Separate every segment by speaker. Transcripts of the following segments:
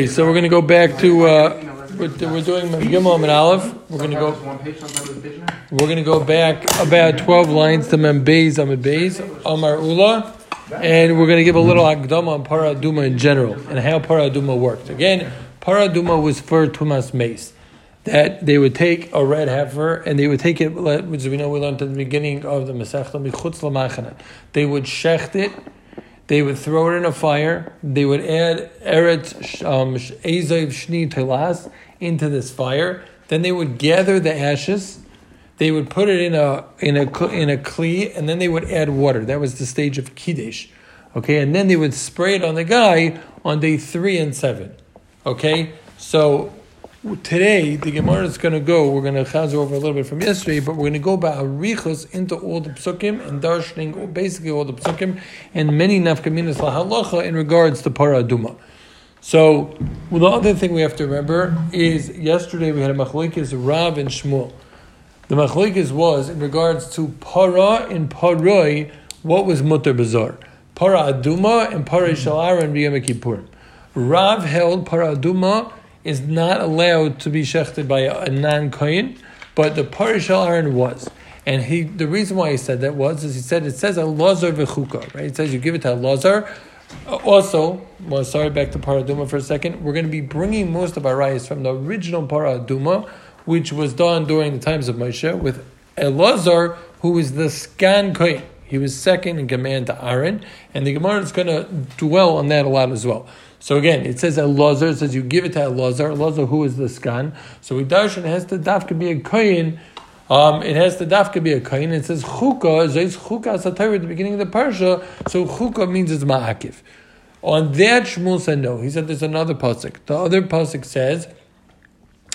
Speaker 1: Okay, so we're going to go back to uh, we're, we're doing Gimel and Aleph. We're going to go. We're going to go back about twelve lines to Mem Beis Amid Beis Amar Ula, and we're going to give a little Agdama on Paraduma in general and how Paraduma worked. Again, Paraduma was for Tumas Mace. That they would take a red heifer and they would take it, which we know we learned at the beginning of the Masechta. They would shecht it they would throw it in a fire. They would add Eretz um, Ezav Shni Telas into this fire. Then they would gather the ashes. They would put it in a in a in a kli, and then they would add water. That was the stage of kiddush. Okay, and then they would spray it on the guy on day three and seven. Okay, so Today, the Gemara is going to go, we're going to chaz over a little bit from yesterday, but we're going to go by arichos into all the psukim and darshaning basically all the psukim and many nafkaminas lahalacha in regards to para aduma. So, well, the other thing we have to remember is yesterday we had a machlokes Rav and Shmuel. The machlokes was in regards to para and paroi, what was mutter bazar? Para aduma and para shalara and b'yom kippurim. Rav held para aduma is not allowed to be shechted by a, a non-kohen, but the parishal Aaron was. And he, the reason why he said that was, is he said it says a lazar v'chuka, right? It says you give it to a lazar. Uh, also, well, sorry, back to paraduma for a second. We're going to be bringing most of our rice from the original paraduma, which was done during the times of Moshe, with Elazar, who is the scan kohen. He was second in command to Aaron, and the Gemara is going to dwell on that a lot as well. So again, it says Elazar, it says you give it to Elazar. Elazar, who is the skan? So we darshan has to dafka be a kohen. Um, it has to dafka be a kohen. It says chuka, zayis chuka satayr at the beginning of the parsha. So chuka means it's ma'akif. On that, Shmuel said no. He said there's another pasuk. The other pasuk says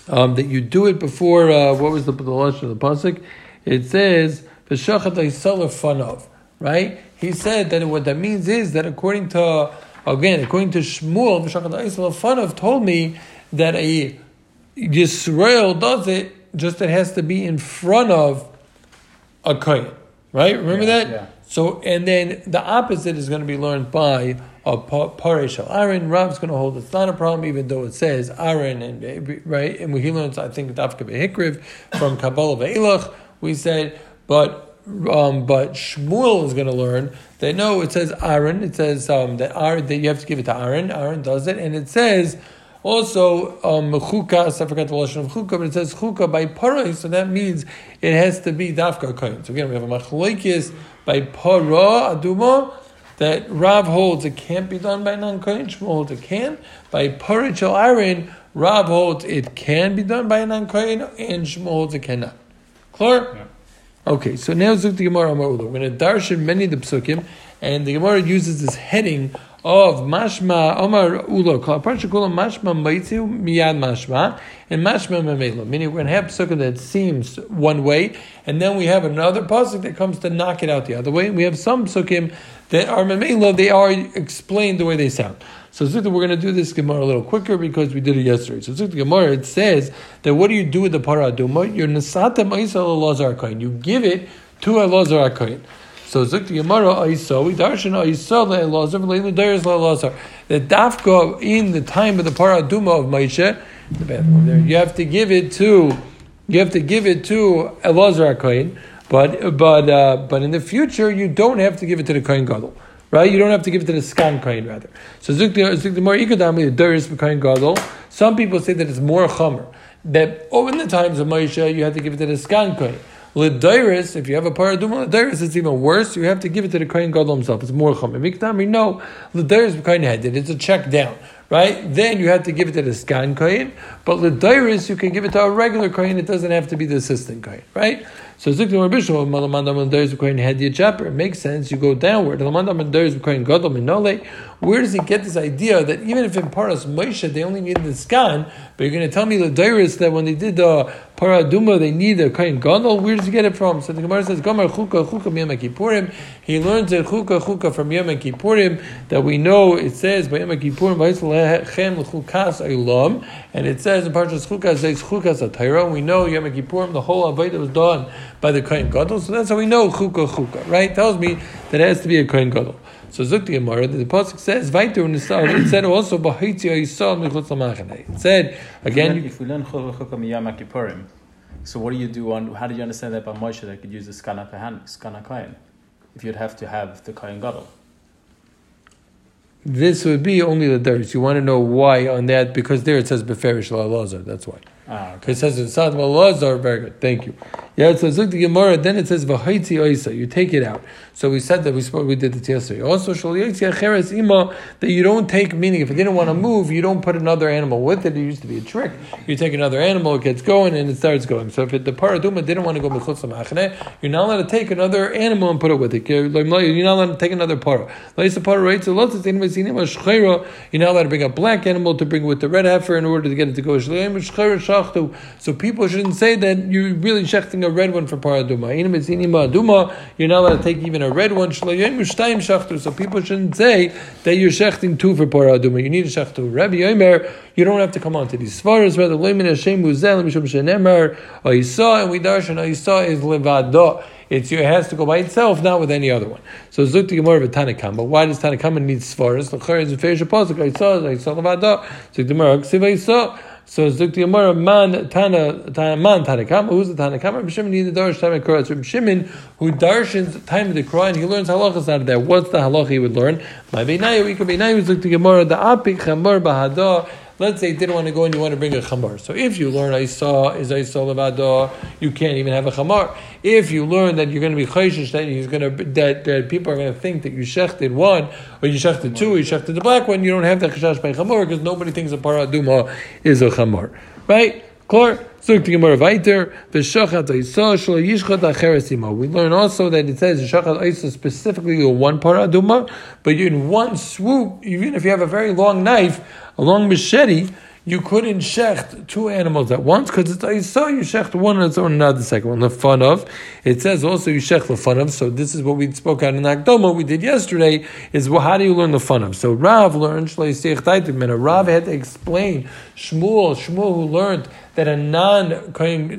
Speaker 1: um, that you do it before. Uh, what was the the last of the pasuk? It says v'shachat fanov. Right? He said that what that means is that according to Again, according to Shmuel, Fanov told me that a Yisrael does it, just it has to be in front of a kohen. Right? Remember yeah, that? Yeah. So, and then the opposite is going to be learned by a parashal. Aaron, Rab's going to hold it's not a problem, even though it says Aaron, and right? And he learns, I think, Dafka Behikriv from Kabbalah Ve'ilach. We said, but um, but Shmuel is going to learn that no, it says Aaron. It says um, that Aaron that you have to give it to Aaron. Aaron does it, and it says also um, chukas. I forgot the lashon of chukah, but it says chukah by parah. So that means it has to be dafka kohen. So again, we have a machlokes by parah aduma that Rav holds it can't be done by non kohen. Shmuel holds it can. By parah Aaron, Rav holds it can be done by non kohen, and Shmuel holds it cannot. Clear. Yeah. Okay, so now Zuk the Gemara Amar We're going to darshan many of the psukim, and the Gemara uses this heading of Mashma Omar Ula. Parsha Kula Mashma Maitzu Miyad Mashma and Mashma Memela. Meaning we're going to have psukim that seems one way, and then we have another pasuk that comes to knock it out the other way. We have some psukim that are Memela. They are explained the way they sound. So Zukta, we're going to do this Gemara a little quicker because we did it yesterday. So Zukta Gemara, it says that what do you do with the paraduma? You're nasata ma'isa lazar kain. You give it to a lazar kain. So Zukta Gemara aisa, we darshan aisa le'elazar v'le'inu dairis le'elazar. The dafka in the time of the paraduma of Moshe, the bathroom there, you have to give it to, you have to give it to Elazar kain. But but uh, but in the future, you don't have to give it to the kain gadol right? You don't have to give it to the skan kain rather. So gadol. Some people say that it's more chomer that oh, in the times of Moshe you have to give it to the skan kain. L'dairis, if you have a paraduma l'dairis, it's even worse. You have to give it to the kain gadol himself. It's more chomer. Mikdami, no, l'dairis kain headed. It's a check down right? Then you have to give it to the skan kohen, but l'dairis you can give it to a regular kohen. It doesn't have to be the assistant kohen, right? So Ziktim Rabishol, Malamanda Mandaris Kohen had the chapter. It makes sense. You go downward. Malamanda Mandaris Kohen Gadol Minole. Where does he get this idea that even if in Paras Moshe they only needed the scan, but you're going to tell me the Dairis that when they did the Paraduma they need a Kohen Gadol? Where does he get it from? So the Gemara says, Gomar Chuka Chuka Yom Kippurim. He learns it Chuka Chuka from Yom Kippurim that we know it says by Yom Kippurim and it says in Parshas Chukas says Chukas Atayra. We know Yom Kippurim the whole Avodah was done by the Kohen Gadol. So that's how we know Chuka Chuka, right? Tells me that it has to be a Kohen Gadol. So Zukti Gemara, the pasuk says, "Vayter Nisal." It said also, "B'haitzi Yisal michutz lamachanei." It said again.
Speaker 2: If we learn Miyam Kippurim, so what do you do on? How do you understand that by Moshe that could use the Skana Kohen, if you'd have to have the Kohen Gadol.
Speaker 1: This would be only the dirt. You want to know why on that because there it says Beferish Lazar. That's why.
Speaker 2: Ah, okay.
Speaker 1: It says in Sad Lazar. Very good. Thank you. Yeah, says look the Gemara. Then it says Oisa. You take it out. So we said that we spoke. We did this yesterday. Also Acheres Ima that you don't take. Meaning, if it didn't want to move, you don't put another animal with it. It used to be a trick. You take another animal, it gets going, and it starts going. So if it, the paraduma didn't want to go you're not allowed to take another animal and put it with it. You're not allowed to take another para. So. You're not allowed to bring a black animal to bring with the red heifer in order to get it to go. So people shouldn't say that you're really shechting a red one for paraduma. You're not allowed to take even a red one. So people shouldn't say that you're shechting two for paraduma. You need a shechtu. Rabbi Yomer, you don't have to come on to these svaras. Rather, leimin Hashem muzel mishum shenemar oisa, and we darshan oisa is levado. It's it has to go by itself, not with any other one. So zukti gemara of a tanakam. But why does tanakam need svaras? L'char is a fair shaposik. Oisa, oisa levado. Zukti gemara ksiv oisa. So Zukti Gemara man tana tana man tanakama. Who's the tanakama? Shimon neither darsh time Korah. Reb Shimon who darshins time of the Korah and he learns halachas out of there. What's the halacha he would learn? My beinayu could beinayu Zukti Gemara the apik chamor bahada. Let's say you didn't want to go and you want to bring a chamar. So if you learn I saw is I saw levado, you can't even have a chamar. If you learn that you're going to be chayshish, that he's going to that, that people are going to think that you shechted one or you shechted two, or you shechted the black one, you don't have that chashash by chamar because nobody thinks a paraduma is a chamar, right? Clear? We learn also that it says shachat isa specifically one paraduma, but in one swoop, even if you have a very long knife, a long machete, you couldn't shecht two animals at once because it's I saw you shecht one on its own, not the second one. The fun of it says also you shecht the fun of. So this is what we spoke out in Akdoma we did yesterday. Is well, how do you learn the fun of? So Rav learned Rav had to explain Shmuel. Shmuel who learned that a non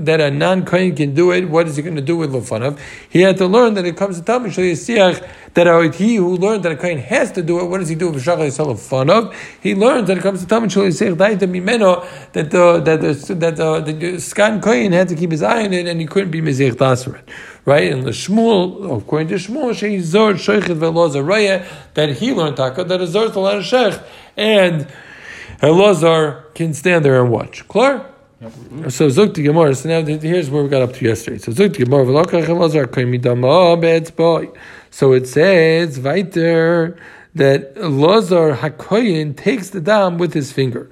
Speaker 1: that a non kohen can do it. What is he going to do with lefanav? He had to learn that it comes to Talmud Shaliasiach that he who learned that a kohen has to do it. What does he do with shachar lefanav? He learns that it comes to Talmud Shaliasiach that the that the that the, the skan kohen had to keep his eye on it and he couldn't be mezich dasaret. Right, and the Shmuel, according to Shmuel, Sheizor Sheichet Velozaraya, that he learned taka that a Zor Talan Shech, and Elazar can stand there and watch. Clear? So Zukti Gemara. So now here's where we got up to yesterday. So Zuk Zukti Gemara. So it says weiter that Lazar Hakoyin takes the dam with his finger.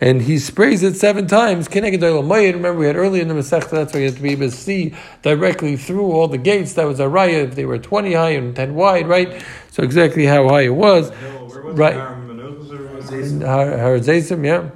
Speaker 1: And he sprays it seven times. Remember, we had earlier in the Masechta, that's why you have to be able to see directly through all the gates. That was a raya if they were 20 high and 10 wide, right? So exactly how high it was. Right. Har yeah.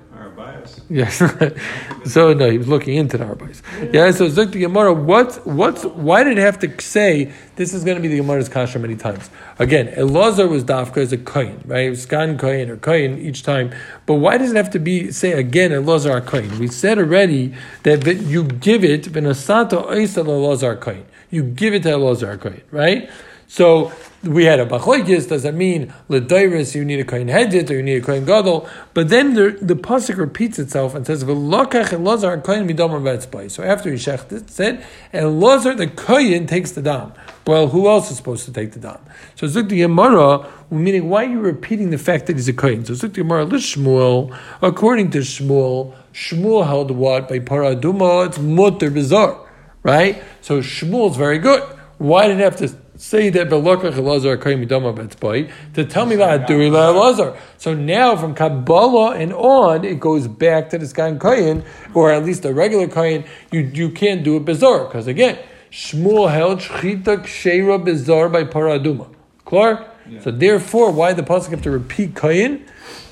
Speaker 1: Yes. so no, he was looking into the Arbais. Yeah. So Zuk the Gemara. What? What's? Why did it have to say this is going to be the Gemara's kasha many times? Again, Elazar was dafka as a kohen, right? It was skan kohen or kohen each time. But why does it have to be say again Elazar kohen? We said already that, you give it benasata oisel Elazar kohen. You give it to Elazar kohen, right? So we had a bachloikis. Does that mean ledairis? You need a kohen hedit or you need a kohen gadol? But then the, the pasuk repeats itself and says v'lokach elazar kohen midomar v'etzbay. So after he it said elazar the kohen takes the dam. Well, who else is supposed to take the dam? So zuk the Gemara, meaning why are you repeating the fact that he's a kohen? So zuk the Gemara according to Shmuel, Shmuel held what by paraduma? It's mutter bizarre, right? So Shmuel's very good. Why did it have to say that Belokach Elazar Koyim Midama Betzbay to tell me that Durila Elazar. So now from Kabbalah and on, it goes back to the Skan Koyin, or at least a regular Koyin. You you can't do it bizarre because again, Shmuel held Shchita Ksheira bizarre by Paraduma. Clear? So therefore, why the pasuk have to repeat Koyin?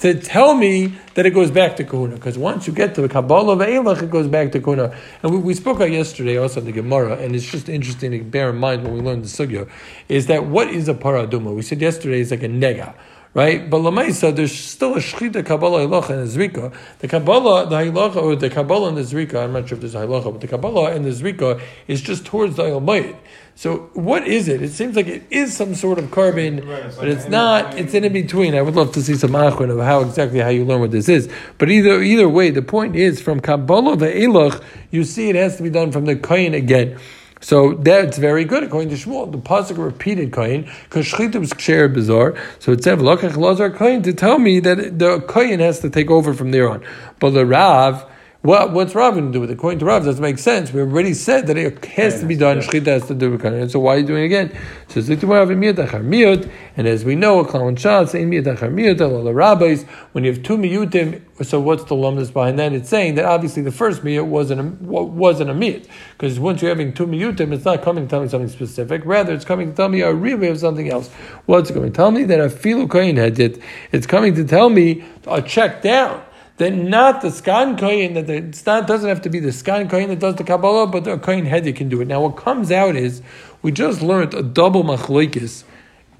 Speaker 1: to tell me that it goes back to Kahuna. Because once you get to the Kabbalah of Eilach, it goes back to Kahuna. And we, we spoke about yesterday also in the Gemara, and it's just interesting to bear in mind when we learn the Sugya, is that what is a paraduma? We said yesterday is like a nega. Right? But Lamaisa, there's still a Shechita Kabbalah Halacha and Zrika. The Kabbalah, the Halacha, or the Kabbalah and the Zrika, I'm not sure if there's a Halacha, but the Kabbalah and the Zrika is just towards the Almayit. So what is it? It seems like it is some sort of korban, right, it's but like it's not. It's in between. I would love to see some achron of how exactly how you learn what this is. But either either way, the point is from Kabbalah the Elach, you see it has to be done from the Kain again. So that's very good according to Shmuel. The pasuk repeated kohen because shchita was ksher bizarre. So it said lokach lazar kohen to tell me that the kohen has to take over from there on. But the Rav. What, what's Rav going to do with it? According to Rav, doesn't make sense. We already said that it has to be done. Shchita has to do with kohen. So why are you doing it again? So and as we know, a klal shas ein miyut achar miyut the rabbis. When you have two miyutim, so what's the lumdus behind that? It's saying that obviously the first miyut wasn't a, wasn't a miyut because once you're having two miyutim, it's not coming to tell me something specific. Rather, it's coming to tell me a real of something else. What's it going to tell me? That a filu kohen had it. It's coming to tell me a check down that not the skan kohen that the, it's not doesn't have to be the skan kohen that does the kabbalah, but the kohen head can do it. Now, what comes out is we just learned a double machlokes,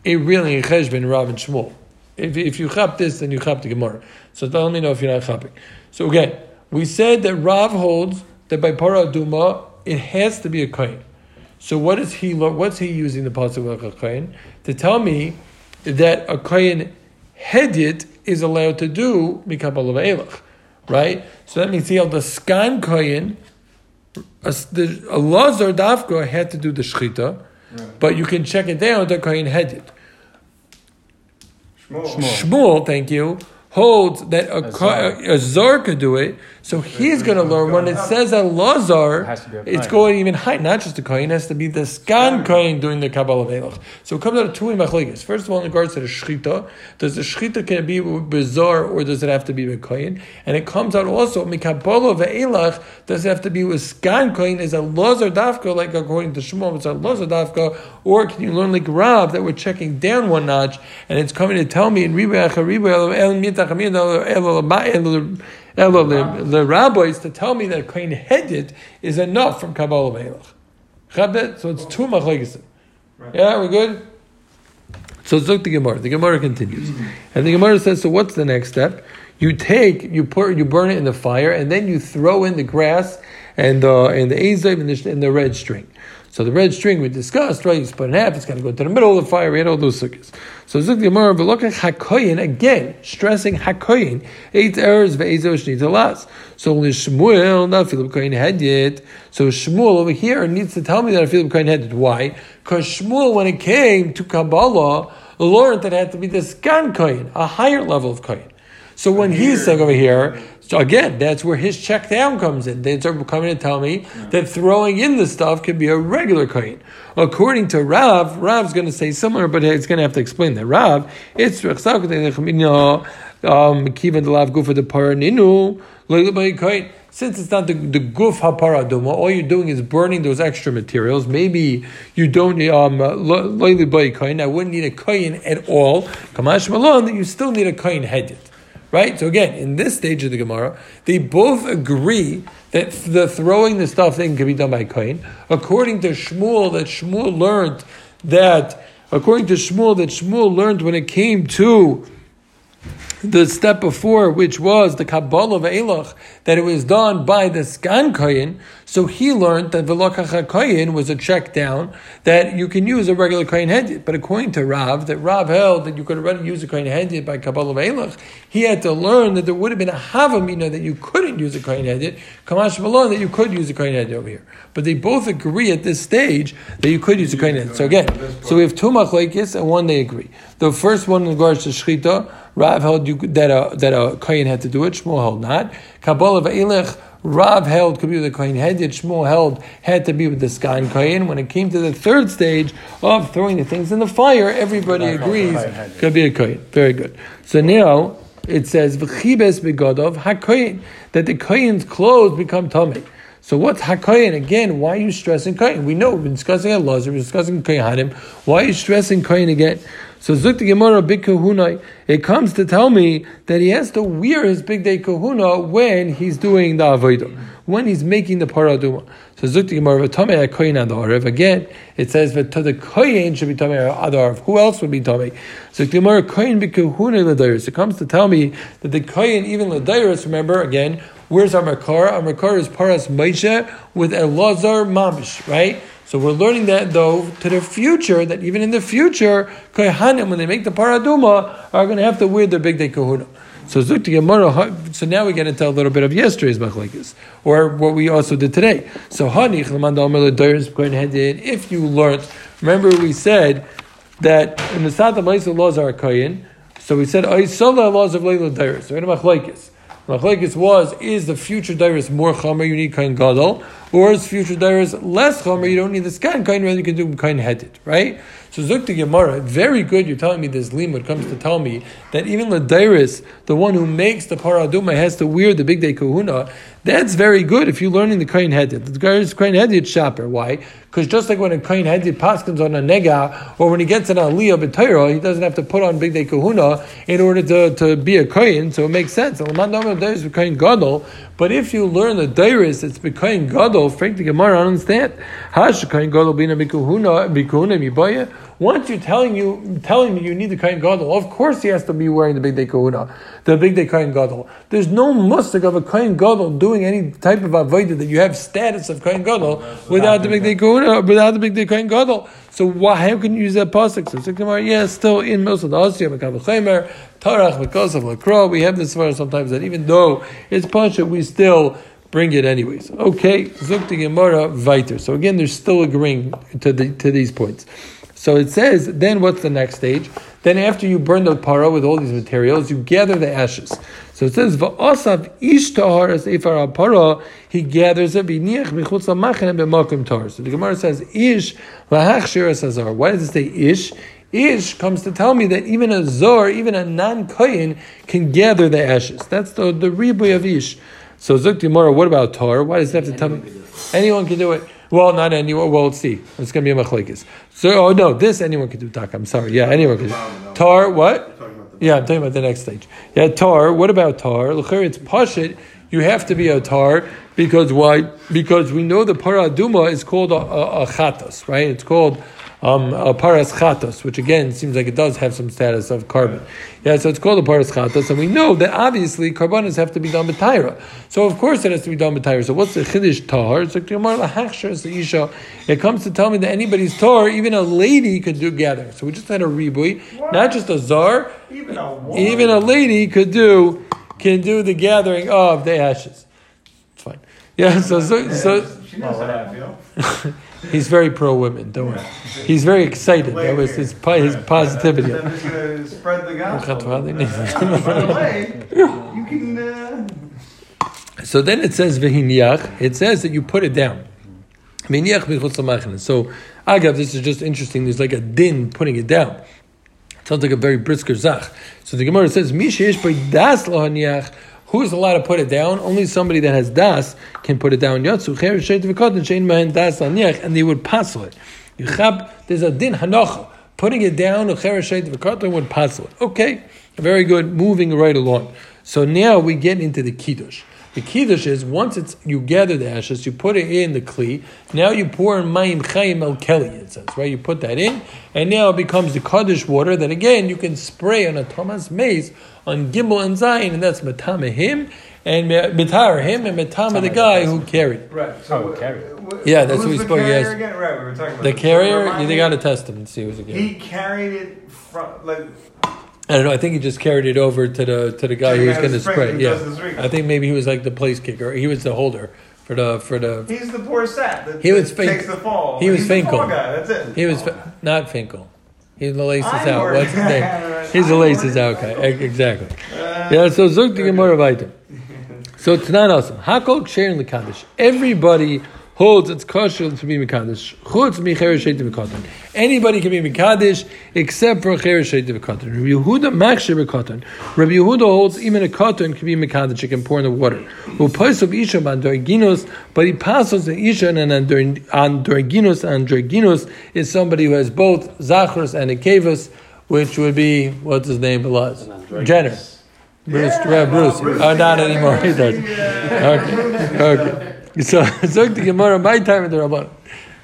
Speaker 1: a really in cheshbon Rav and Shmuel. If, if you chap this, then you chap the Gemara. So let me know if you're not chapping. So again, we said that Rav holds that by para duma it has to be a kohen. So what is he? What's he using the pasuk of a kohen to tell me that a kohen hedit is allowed to do mikabel of elach, right? So that means he held the skan kohen a, the, a Lazar Dafka had to do the Shechita, right. but you can check it down to Kohen Hedit. Shmuel. Shmuel, thank you, holds that a, a, a Zar could do it, so he's going to learn when it says a Lazar, it's going even high. Not just the Kohen, it has to be the Skan Kohen doing the Kabbalah Velach. So it comes out of two machlekes. First of all, in regards to the Shechita, does the Shechita can be bizarre or does it have to be with Kohen? And it comes out also, Mikabbalah Ve'elach, does it have to be with Skan Kohen? Is a Lazar Dafka, like according to Shmuel, it's a Lazar Dafka, or can you learn like Rav that we're checking down one notch and it's coming to tell me in Riba Riba the rabbis to tell me that Kohen Hedit is enough from Kabbalah Ve'elach. So it's two machlekes. Yeah, we're good? So let's look the Gemara. The Gemara continues. And the Gemara says, so what's the next step? You take, you put, you burn it in the fire, and then you throw in the grass and, uh, and the azim and the, and the red string. So the red string we discussed, right? You split in half, it's got to go to the middle of the fire. We had all those sukkahs. So Zuk Gemara, but look at Hakoyin again, stressing Hakoyin. Eight errors ve'ezo shnitalas. So only Shmuel, not Philip Koyin had yet. So Shmuel over here needs to tell me that Philip Koyin had it. Why? Because Shmuel, when it came to Kabbalah, learned that it had to be the Skan Koyin, a higher level of Koyin. So when he's saying over here, so again, that's where his check down comes in. They start coming to tell me yeah. that throwing in the stuff can be a regular kain. According to Rav, Rav's going to say similar, but he's going to have to explain that. Rav, it's um, since it's not the, the guf haparaduma, all you're doing is burning those extra materials. Maybe you don't um loyli by kain. I wouldn't need a kain at all. Kamash malon that you still need a kain headed. Right? So again, in this stage of the Gemara, they both agree that the throwing the stuff thing can be done by Kain. According to Shmuel, that Shmuel learned that, according to Shmuel, that Shmuel learned when it came to the step before, which was the Kabbalah of Elach, that it was done by the Skan Koyin, so he learned that Velokach Koyin was a check down that you can use a regular Koyin Hedit. But according to Rav, that Rav held that you could already use a Koyin Hedit by Kabbalah of Elach, he had to learn that there would have been a Havamina that you couldn't use a Koyin Hedit, Kamash Malon that you could use a Koyin Hedit over here. But they both agree at this stage that you could use a Koyin Hedit. So again, so we have two Machlaikis and one they agree. The first one in regards to Shchita, Rav held you, that a that a kohen had to do it. Shmuel held not. Kabbalah v'elech. Rav held could be with the kohen headed. Shmuel held had to be with the skan kohen. When it came to the third stage of throwing the things in the fire, everybody agrees could be a kohen. Very good. So now it says v'chibes begodov hakohen that the kohen's clothes become tummy. So what's hakoyin again? Why are you stressing koyin? We know we've been discussing a Lazar, we're discussing koyanim. Why are you stressing koyin again? So Zukti Gemara Big Kahuna, it comes to tell me that he has to wear his Big Day Kahuna when he's doing the Avodah, when he's making the Paraduma. So Zukti Gemara V'tamei HaKoyin Adarev. Again, it says the Koyin should be Tamei Adarev. Who else would be Tamei? Zukti Gemara Koyin B'Kahuna L'Dairis. It comes to tell me that the Koyin, even L'Dairis, remember, again, where's our Makar? Our Makar is Paras Moshe with Elazar Mamish, right? So we're learning that though to the future, that even in the future, Kohanim, when they make the paraduma, are going to have to wear their big day kahuna. So Zukti Gemara, so now we get into a little bit of yesterday's machlekes, or what we also did today. So Hanich if you learned, remember we said that in the Sata Maisa laws are kayin, so we said Aisala laws of Leila Dairis. In machlekes. Machlekes was, is the future Dairis more chamer, you need kain gadol, or is future Dairis less chamer, you don't need the scan kain, rather you can do kain headed, right? So Zukta Gemara, very good. You're telling me this limud comes to tell me that even the Dairis, the one who makes the paraduma, has to wear the big day kahuna. That's very good if you're learning the kain headed. The kain headed shopper. Why? Because just like when a kain headed paskins on a nega, or when he gets an aliyah b'tayra, he doesn't have to put on big day kahuna in order to, to be a kain. So it makes sense. But if you learn the Dairis, it's kain gadol. Frank the Gemara, I don't understand. Hash kain gadol bina bikahuna mibaya. Once you're telling you telling me you need the kain gadol, of course he has to be wearing the big day kahuna, the big day kain gadol. There's no musik of a kain gadol doing any type of avodah that you have status of kain gadol without the big day kahuna, without the big day kain gadol. So why, how can you use that pasuk? So Gemara, yeah, still in most of the Asya, Mekav Tarach, Mekosov, Lakro. We have this far sometimes that even though it's pasha, we still bring it anyways. Okay, Zukti Gemara Viter. So again, they're still agreeing to the to these points. So it says, then what's the next stage? Then after you burn the para with all these materials, you gather the ashes. So it says, Va'asav ish tahar as efar para, he gathers it, v'niach tar. So the Gemara says, ish lahachshir azar. Why does it say ish? Ish comes to tell me that even a zor, even a non-koyin, can gather the ashes. That's the, the riboy of ish. So Zukti Mora, what about tar? Why does it have to tell me? Anyone can do it. Well, not anyone. Well, let's see. It's going to be a machlekes. So, oh no, this anyone can do taka. I'm sorry. Yeah, anyone can. Tar, what? Yeah, I'm talking about the next stage. Yeah, tar. What about tar? It's pashit. You have to be a tar because why? Because we know the paraduma is called a, a, a chatas, right? It's called um, a paras chatos, which again seems like it does have some status of korban. Yeah, so it's called a paras chatos, and we know that obviously korbonos have to be done with tyra. So of course it has to be done with tyra. So what's the chiddush tahar? It's like the isha. It comes to tell me that anybody's tar, even a lady, could do gather. So we just had a ribui, not just a czar, even a, even a lady could do can do the gathering of the ashes. It's fine. Yeah, so so, so she knows how I feel. He's very pro women. Don't worry. He's very excited. That was his his positivity. spread the gospel. you can. Uh... So then it says v'hiniach. It says that you put it down. V'hiniach b'chutz So agav, this is just interesting. There's like a din putting it down. It sounds like a very brisker zach. So the Gemara says das lohaniach. Who's allowed to put it down? Only somebody that has das can put it down. And they would passel it. There's a din hanocha. Putting it down, would passel it. Okay, very good. Moving right along. So now we get into the kiddush. The kiddush is once it's you gather the ashes, you put it in the kli. Now you pour in mayim chayim el keli. It says right. You put that in, and now it becomes the kaddish water that again you can spray on a thomas maze on Gimel and Zion, and that's Matama him and Mitar him and Matama the guy who carried.
Speaker 3: Right. So
Speaker 2: oh, carrier.
Speaker 1: Yeah, that's what we spoke. Yes.
Speaker 3: Right, we were talking about
Speaker 1: the carrier. They got to test him and see who's a
Speaker 3: carrier. He carried it from like.
Speaker 1: I don't know. I think he just carried it over to the to the guy who was going to spray. Yeah, I think maybe he was like the place kicker. He was the holder for the for the.
Speaker 3: He's the poor sap that,
Speaker 1: he was
Speaker 3: that takes the fall.
Speaker 1: He was
Speaker 3: He's
Speaker 1: Finkle.
Speaker 3: guy. That's it.
Speaker 1: He was not Finkle. He's the laces out. What's his name? He's the laces out guy. Exactly. Uh, yeah. So zuk the gemara. So it's not awesome. Hakol sharing the kaddish. Everybody holds it's kosher to be Mekadosh. Chutz michereshet v'katan. Anybody can be Mekadosh except for chereshet v'katan. Rabbi Yehuda machsher v'katan. Rabbi Yehuda holds even a cotton can be Mekadosh. It can pour in the water. Who of isha on dorginos, but he passes the isha and on dorginos and dorginos is somebody who has both zachros and a kevus which would be what's his name
Speaker 4: And
Speaker 1: Jenner. Bruce,
Speaker 3: Yeah,
Speaker 1: Bruce.
Speaker 3: Bruce
Speaker 1: Oh, not anymore. He doesn't. Okay, okay. So Zuk the Gemara, my time in the Rabban.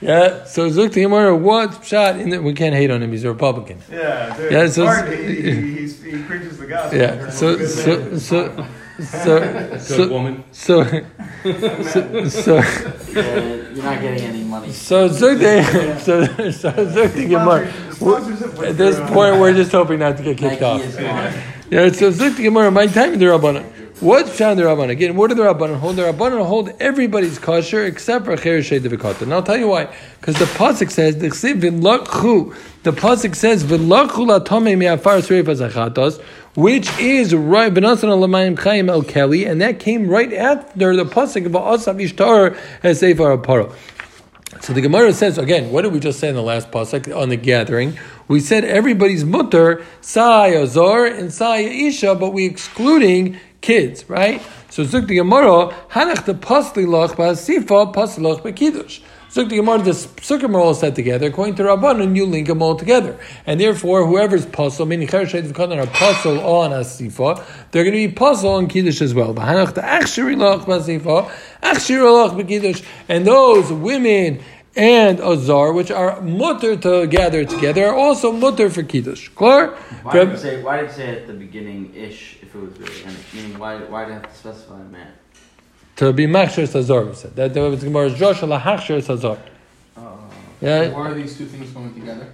Speaker 1: Yeah. So Zuk the Gemara, what shot in the, we can't hate on him. He's a Republican.
Speaker 3: Yeah, dude.
Speaker 1: Yeah, so-
Speaker 3: Mark, he, he, he's- he preaches the gospel.
Speaker 1: Yeah. So so so so so
Speaker 4: woman.
Speaker 1: so so so
Speaker 5: you're not getting any money.
Speaker 1: so Zuk the so so Zuk the Gemara. At this point, we're just hoping not to get kicked off. Yeah, so Zuk the Gemara, my time in the Rabbanan. What's found the Rabbanan? Again, what do the Rabbanan hold? The Rabbanan hold everybody's kosher except for Chereshay Devikata. And I'll tell you why. Because the Pasuk says, the Pasuk says, azachatos, which is right, B'nasan alamayim chayim el Kelly, and that came right after the Pasuk of Asav Ishtar as Sefer Aparo. So the Gemara says again. What did we just say in the last pasuk on the gathering? We said everybody's mutter sai azor and sai isha, but we excluding kids, right? So zuk the Gemara hanach the pasli loch ba'asifa pasloch b'kiddush. Zuk the Gemara the psukim are all set together according to Rabbanon. You link them all together, and therefore whoever's puzzle, meaning chereshet v'kanan are puzzle on asifa, they're going to be puzzle on kiddush as well. Hanach the achshiri loch ba'asifa, achshiri loch b'kiddush, and those women and azar, which are mutter to gather together, are also mutter for kiddush. Clear?
Speaker 5: Why did say? Why did you say at the beginning ish was really end? Meaning, why? Why do you have to specify a man?
Speaker 1: To be machshir sazar, we said that. That was Gemara's Josh lahachshir sazar.
Speaker 5: Oh.
Speaker 1: Uh, yeah,
Speaker 6: Why are these two things going together?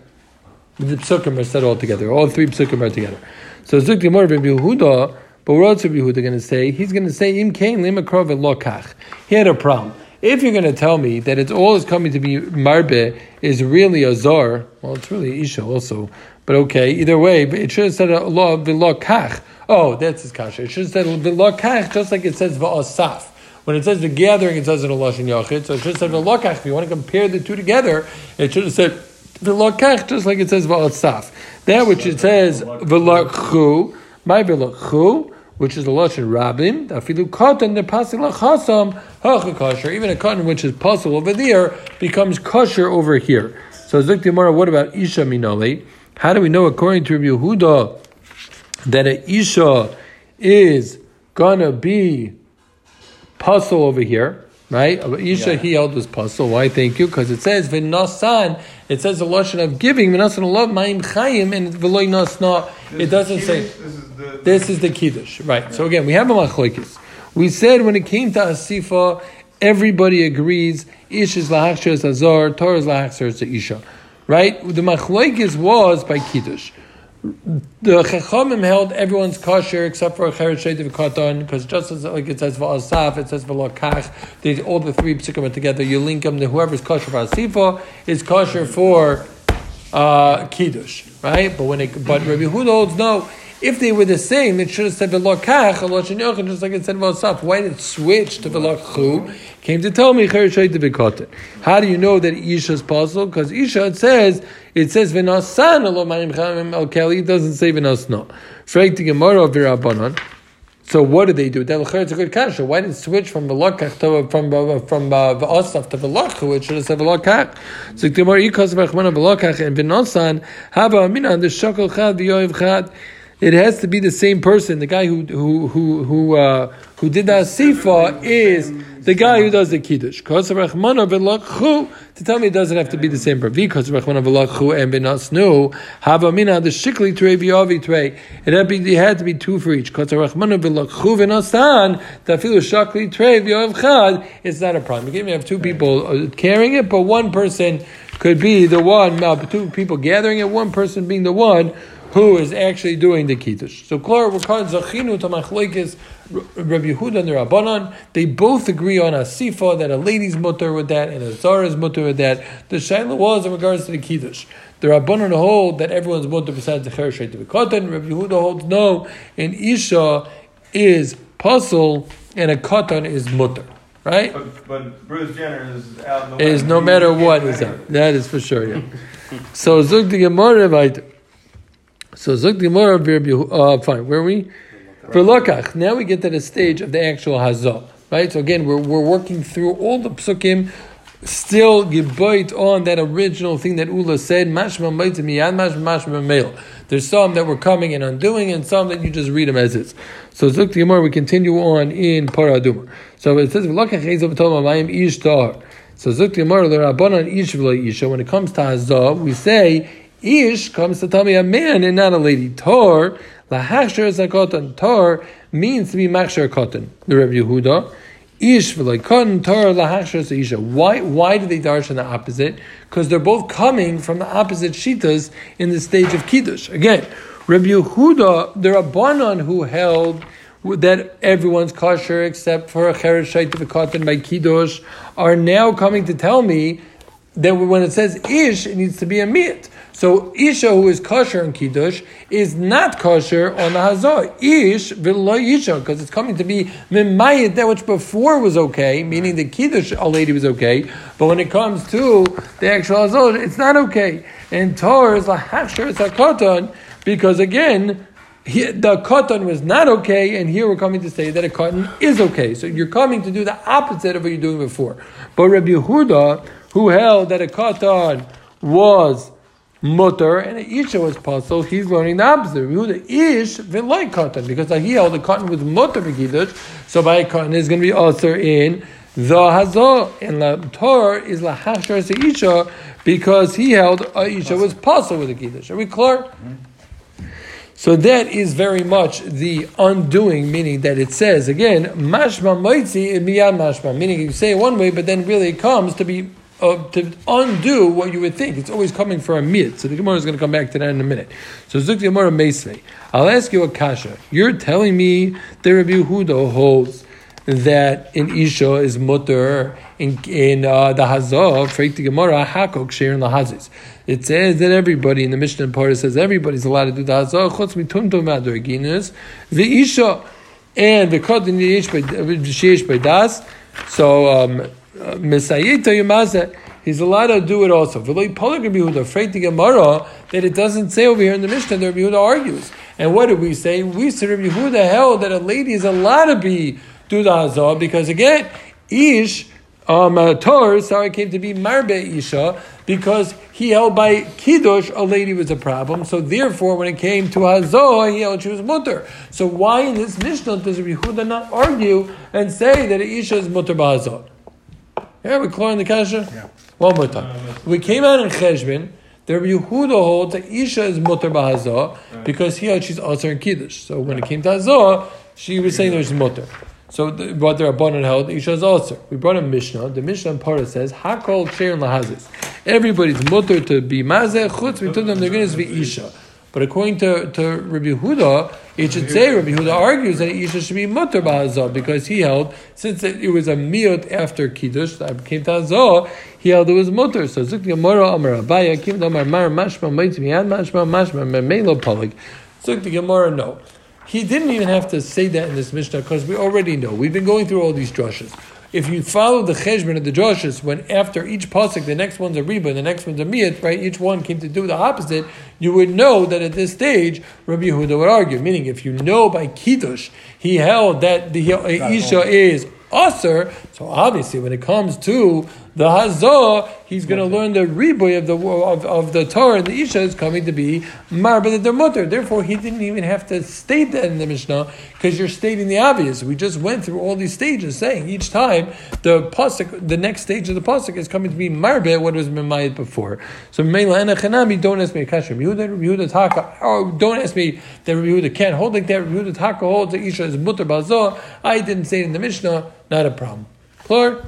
Speaker 1: the psukim are said all together. All three psukim are together. So Zuk Gemara Yehuda, but what else Rabbi Yehuda going to say? He's going to say im kain limakrov lokach. He had a problem. If you're going to tell me that it's all is coming to be marbe is really a zar, well, it's really isha also. But okay, either way, but it should have said a law kach. Oh, that's his kasha. It should have said kach, just like it says va'asaf. When it says the gathering, it says in a lashon yachid. So it should have said v'lokach. If you want to compare the two together, it should have said v'lokach, just like it says v'asaf. That which it says v'lokchu, my v'lokchu, which is the lashon rabim. Afilu katan the pasil lachasam hacha. Even a cotton which is puzzle over there becomes kosher over here. So Zuk Gemara, what about isha minole? How do we know according to Rabbi Yehuda that a isha is gonna be puzzle over here, right? Isha he held this puzzle. Why? Thank you, because it says v'nasan. It says the lashon of giving v'nasan love ma'im chayim and v'loy nasna. It doesn't say.
Speaker 3: This is the.
Speaker 1: This is the kiddush, right? So again, we have a machlokes. We said when it came to asifa, everybody agrees ish is lahachshir azar, Torah is lahachshir isha, right? The machlokes was by kiddush. The Chachamim held everyone's kosher except for a Cheret Katan, because just as like it says V'asaf, it says V'lokach, they all the three psukim are together, you link them, to whoever's kosher for Asifa is kosher for uh, Kiddush, right? But when it, but Rabbi Huda holds no, if they were the same, it should have said V'lokach, Alosh and Yochanan, just like it said V'asaf. Why did it switch to V'lokchu? Came to tell me of Katan. How do you know that Isha's possible? Because Isha, it says, it says v'nasan alo ma'im chamim al keli. It doesn't say v'nasno. Frag the Gemara of Rabbanon. So what did they do? It's a good kasha. Why did it switch from v'lakach to from uh, from uh, v'asaf to v'lachu? It should have said v'lakach. So Gemara ikas v'achmana v'lakach and v'nasan hava amina the shakol chad v'yoyev chad. It has to be the same person. The guy who who who who uh, who did the asifa is the guy who does the kiddush. Because rachmana v'lakchu to tell me it doesn't have to be the same person. Because rachmana v'lakchu and v'nasnu have amina the shikli trei v'yavi trei. It had, to be, it had to be two for each. Because rachmana v'lakchu v'nasan tafilu shakli trei v'yav chad. It's not a problem. You can have two people uh, carrying it, but one person could be the one. Two people gathering it, one person being the one who is actually doing the kiddush. So, Klar, called Zachinu to Machlekes, Rabbi Yehuda and the Rabbanon. They both agree on a sifa that a lady's mutter with that and a zara's mutter with that. The shaila was in regards to the kiddush. The Rabbanon hold that everyone's mutter besides the Chereshet to be katan. Rabbi Yehuda holds no, and Isha is puzzle and a katan is mutter. Right?
Speaker 3: But, but Bruce Jenner is out. No
Speaker 1: Is
Speaker 3: matter
Speaker 1: no matter what is that. That is for sure, yeah. so Zug the Gemara. So Zug the Gemara uh fine, where are we? For Lokach. Now we get to the stage of the actual Hazah. Right? So again, we're, we're working through all the psukim still bite on that original thing that Ula said, mashma miyad, mashma mashma mail. There's some that were coming and undoing, and some that you just read them as is. So Zuk Yomar, we continue on in Paraduma. So it says, V'lakach ezav toma mayim ish tahar. So Zuk Yomar, l'rabanan ish v'lo isha. When it comes to Hazah, we say, Ish comes to tell me a man and not a lady. Tor, lahashar zakotan. Tor means to be machshar kotan. The Rebbe Yehuda. Ish v'loikon Torah lahashras isha. Why? Why do they darshan the opposite? Because they're both coming from the opposite shitas in the stage of kiddush. Again, Rabbi Yehuda, there are banan who held that everyone's kosher except for a cheresh shait by kiddush are now coming to tell me that when it says ish, it needs to be a mit. So Isha who is kosher in Kiddush is not kosher on the Hazor. Ish v'lo Isha, because it's coming to be mimayit, that which before was okay, meaning the Kiddush lady was okay, but when it comes to the actual Hazor, it's not okay. And Torah is a hachsher, it's a katan, because again, he, the cotton was not okay, and here we're coming to say that a cotton is okay. So you're coming to do the opposite of what you're doing before. But Rabbi Yehuda, who held that a cotton was mutter and a isha was puzzle, he's learning the opposite. the ish like cotton because he held the cotton was mutter v'kiddush, so by cotton is going to be also in the hazor and the Torah is la hashar isha because he held a isha was puzzle with the kiddush. Are we clear? Mm-hmm. So that is very much the undoing, meaning that it says again, mashma moitzi miyad mashma, meaning you say it one way, but then really it comes to be uh, to undo what you would think. It's always coming for a mit. So the Gemara is going to come back to that in a minute. So Zuk Gemara Meisvei. I'll ask you a kasha. You're telling me the Rabbi Yehuda holds that in Isha is mutter in in uh, the Hazah, Freik the Gemara Hakok Share in the Hazis. It says that everybody in the Mishnah part says everybody's allowed to do the Hazah. Chutz mitumtum adorginas the Isha and the Kotin Yesh by Das. So. Um, He's allowed to do it also. Afraid to Gemara that it doesn't say over here in the Mishnah that Rabbi Yehuda argues. And what did we say? We said Rabbi Yehuda held that a lady is allowed to be do the hazah because again, ish um, uh, Tor, sorry, came to be marbe isha because he held by kiddush a lady was a problem. So therefore, when it came to hazah, he held she was mutter. So why in this Mishnah does Rabbi Yehuda not argue and say that isha is mutter b'hazah? Yeah, we clear in the kasha? Yeah. One more time. Uh, we came out in Cheshbin, the Rabbi Yehuda holds that Isha is mutter b'hazah because he had she's also in Kiddush. So when it came to Hazah, she was saying that she's mutter. So the, what the Rabbanon held, Isha is also. We brought a Mishnah. The Mishnah in Parah says, Hakol Cher Lahazis. Everybody's mutter to be mazeh, chutz, we told them they're going to be Isha. But according to, to Rabbi Huda, it should say Rabbi Huda argues that Isha should be mutter ba'azah because he held since it, was a miut after kiddush that came to azah, he held it was mutter. So Zuk Gemara Amar Abaye Kim Amar Mar Mashma Mashma Mashma Memelo. Zuk the Gemara no. He didn't even have to say that in this Mishnah because we already know. We've been going through all these drushes if you follow the cheshbon of the Joshes, when after each pasuk the next one's a riba, and the next one's a miyat, right? Each one came to do the opposite. You would know that at this stage, Rabbi Yehuda would argue. Meaning, if you know by kiddush he held that the isha is usher, so obviously when it comes to the Hazah, he's going to learn the riboy of the of, of the Torah and the Isha is coming to be Marba the mutter. Therefore, he didn't even have to state that in the Mishnah because you're stating the obvious. We just went through all these stages, saying each time the pasuk, the next stage of the pasuk is coming to be Marba, what was Mimayit before. So Meila Chanami, don't ask me a question. Yehuda, Yehuda Taka, or don't ask me that Yehuda can't hold like that. Yehuda Taka holds the Isha is mutter bazah. I didn't say it in the Mishnah. Not a problem. Clear?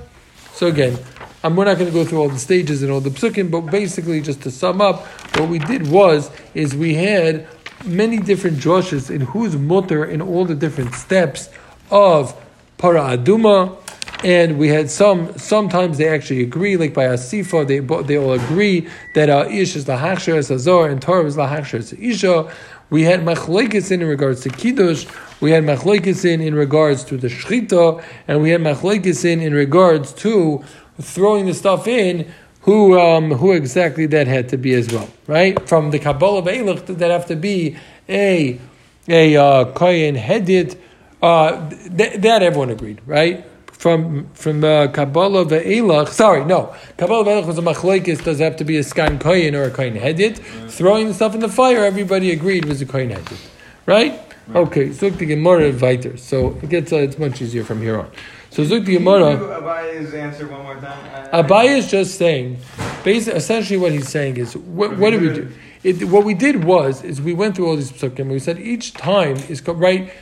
Speaker 1: So again, we're not going to go through all the stages and all the psukim, but basically, just to sum up, what we did was is we had many different drushes in who's mutter in all the different steps of para aduma, and we had some. Sometimes they actually agree, like by asifa, they they all agree that uh, ish is the hachsher as azor and Torah is the hachsher as isha. We had machlekes in regards to kiddush. We had machlekes in in regards to the shchita, and we had machlekes in in regards to throwing the stuff in, who um, who exactly that had to be as well, right? From the Kabbalah of Eilich, that have to be a a uh, kohen headed. Uh, th- that everyone agreed, right? from from uh, Kabbalah ve'elach. Sorry, no. Kabbalah ve'elach was a machlokes. Does it have to be a skan koyin or a koyin hedit? Throwing the stuff in the fire, everybody agreed was a koyin hedit, right? Okay, Zuk the Gemara weiter. So it gets uh, it's much easier from here on. So Zuk the Gemara.
Speaker 3: do Abaye's answer one more time?
Speaker 1: Abaya is just saying, basically, essentially what he's saying is, what, what did we do? It, what we did was, is we went through all these psukim, and we said each time is right,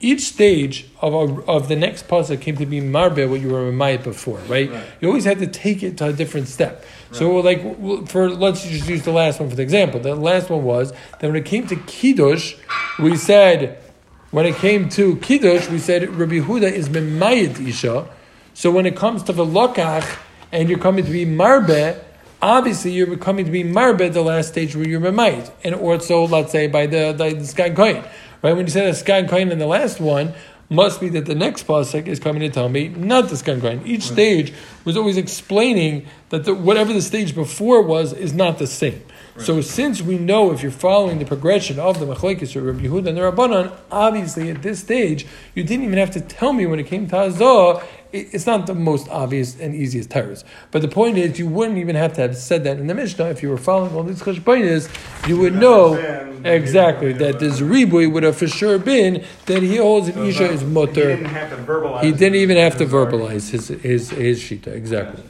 Speaker 1: each stage of our, of the next pasuk came to be marbe what you were reminded before, right?
Speaker 3: Right.
Speaker 1: You always had to take it to a different step. So like for let's just use the last one for the example. The last one was that when it came to kiddush, we said when it came to kiddush, we said Rabbi Huda is memayit isha. So when it comes to the lokach and you're coming to be marbe, obviously you're coming to be marbe the last stage where you're memayit, and also let's say by the the, the sky coin, right? When you say the sky coin in the last one. Must be that the next pasuk is coming to tell me not the sky coin. Each stage was always explaining that the, whatever the stage before was is not the same. So since we know if you're following the progression of the Machlekes or Rabbi Yehuda and the Rabbanon, obviously at this stage you didn't even have to tell me when it came to Hazah. It's not the most obvious and easiest terrors. But the point is, you wouldn't even have to have said that in the Mishnah if you were following all these cheshbonis. You would
Speaker 3: You
Speaker 1: know exactly that this ribui would have for sure been that he holds
Speaker 3: So
Speaker 1: an
Speaker 3: it's
Speaker 1: isha
Speaker 3: not-
Speaker 1: is
Speaker 3: He
Speaker 1: mutter.
Speaker 3: didn't have to verbalize.
Speaker 1: He didn't even have to verbalize his his his shita exactly.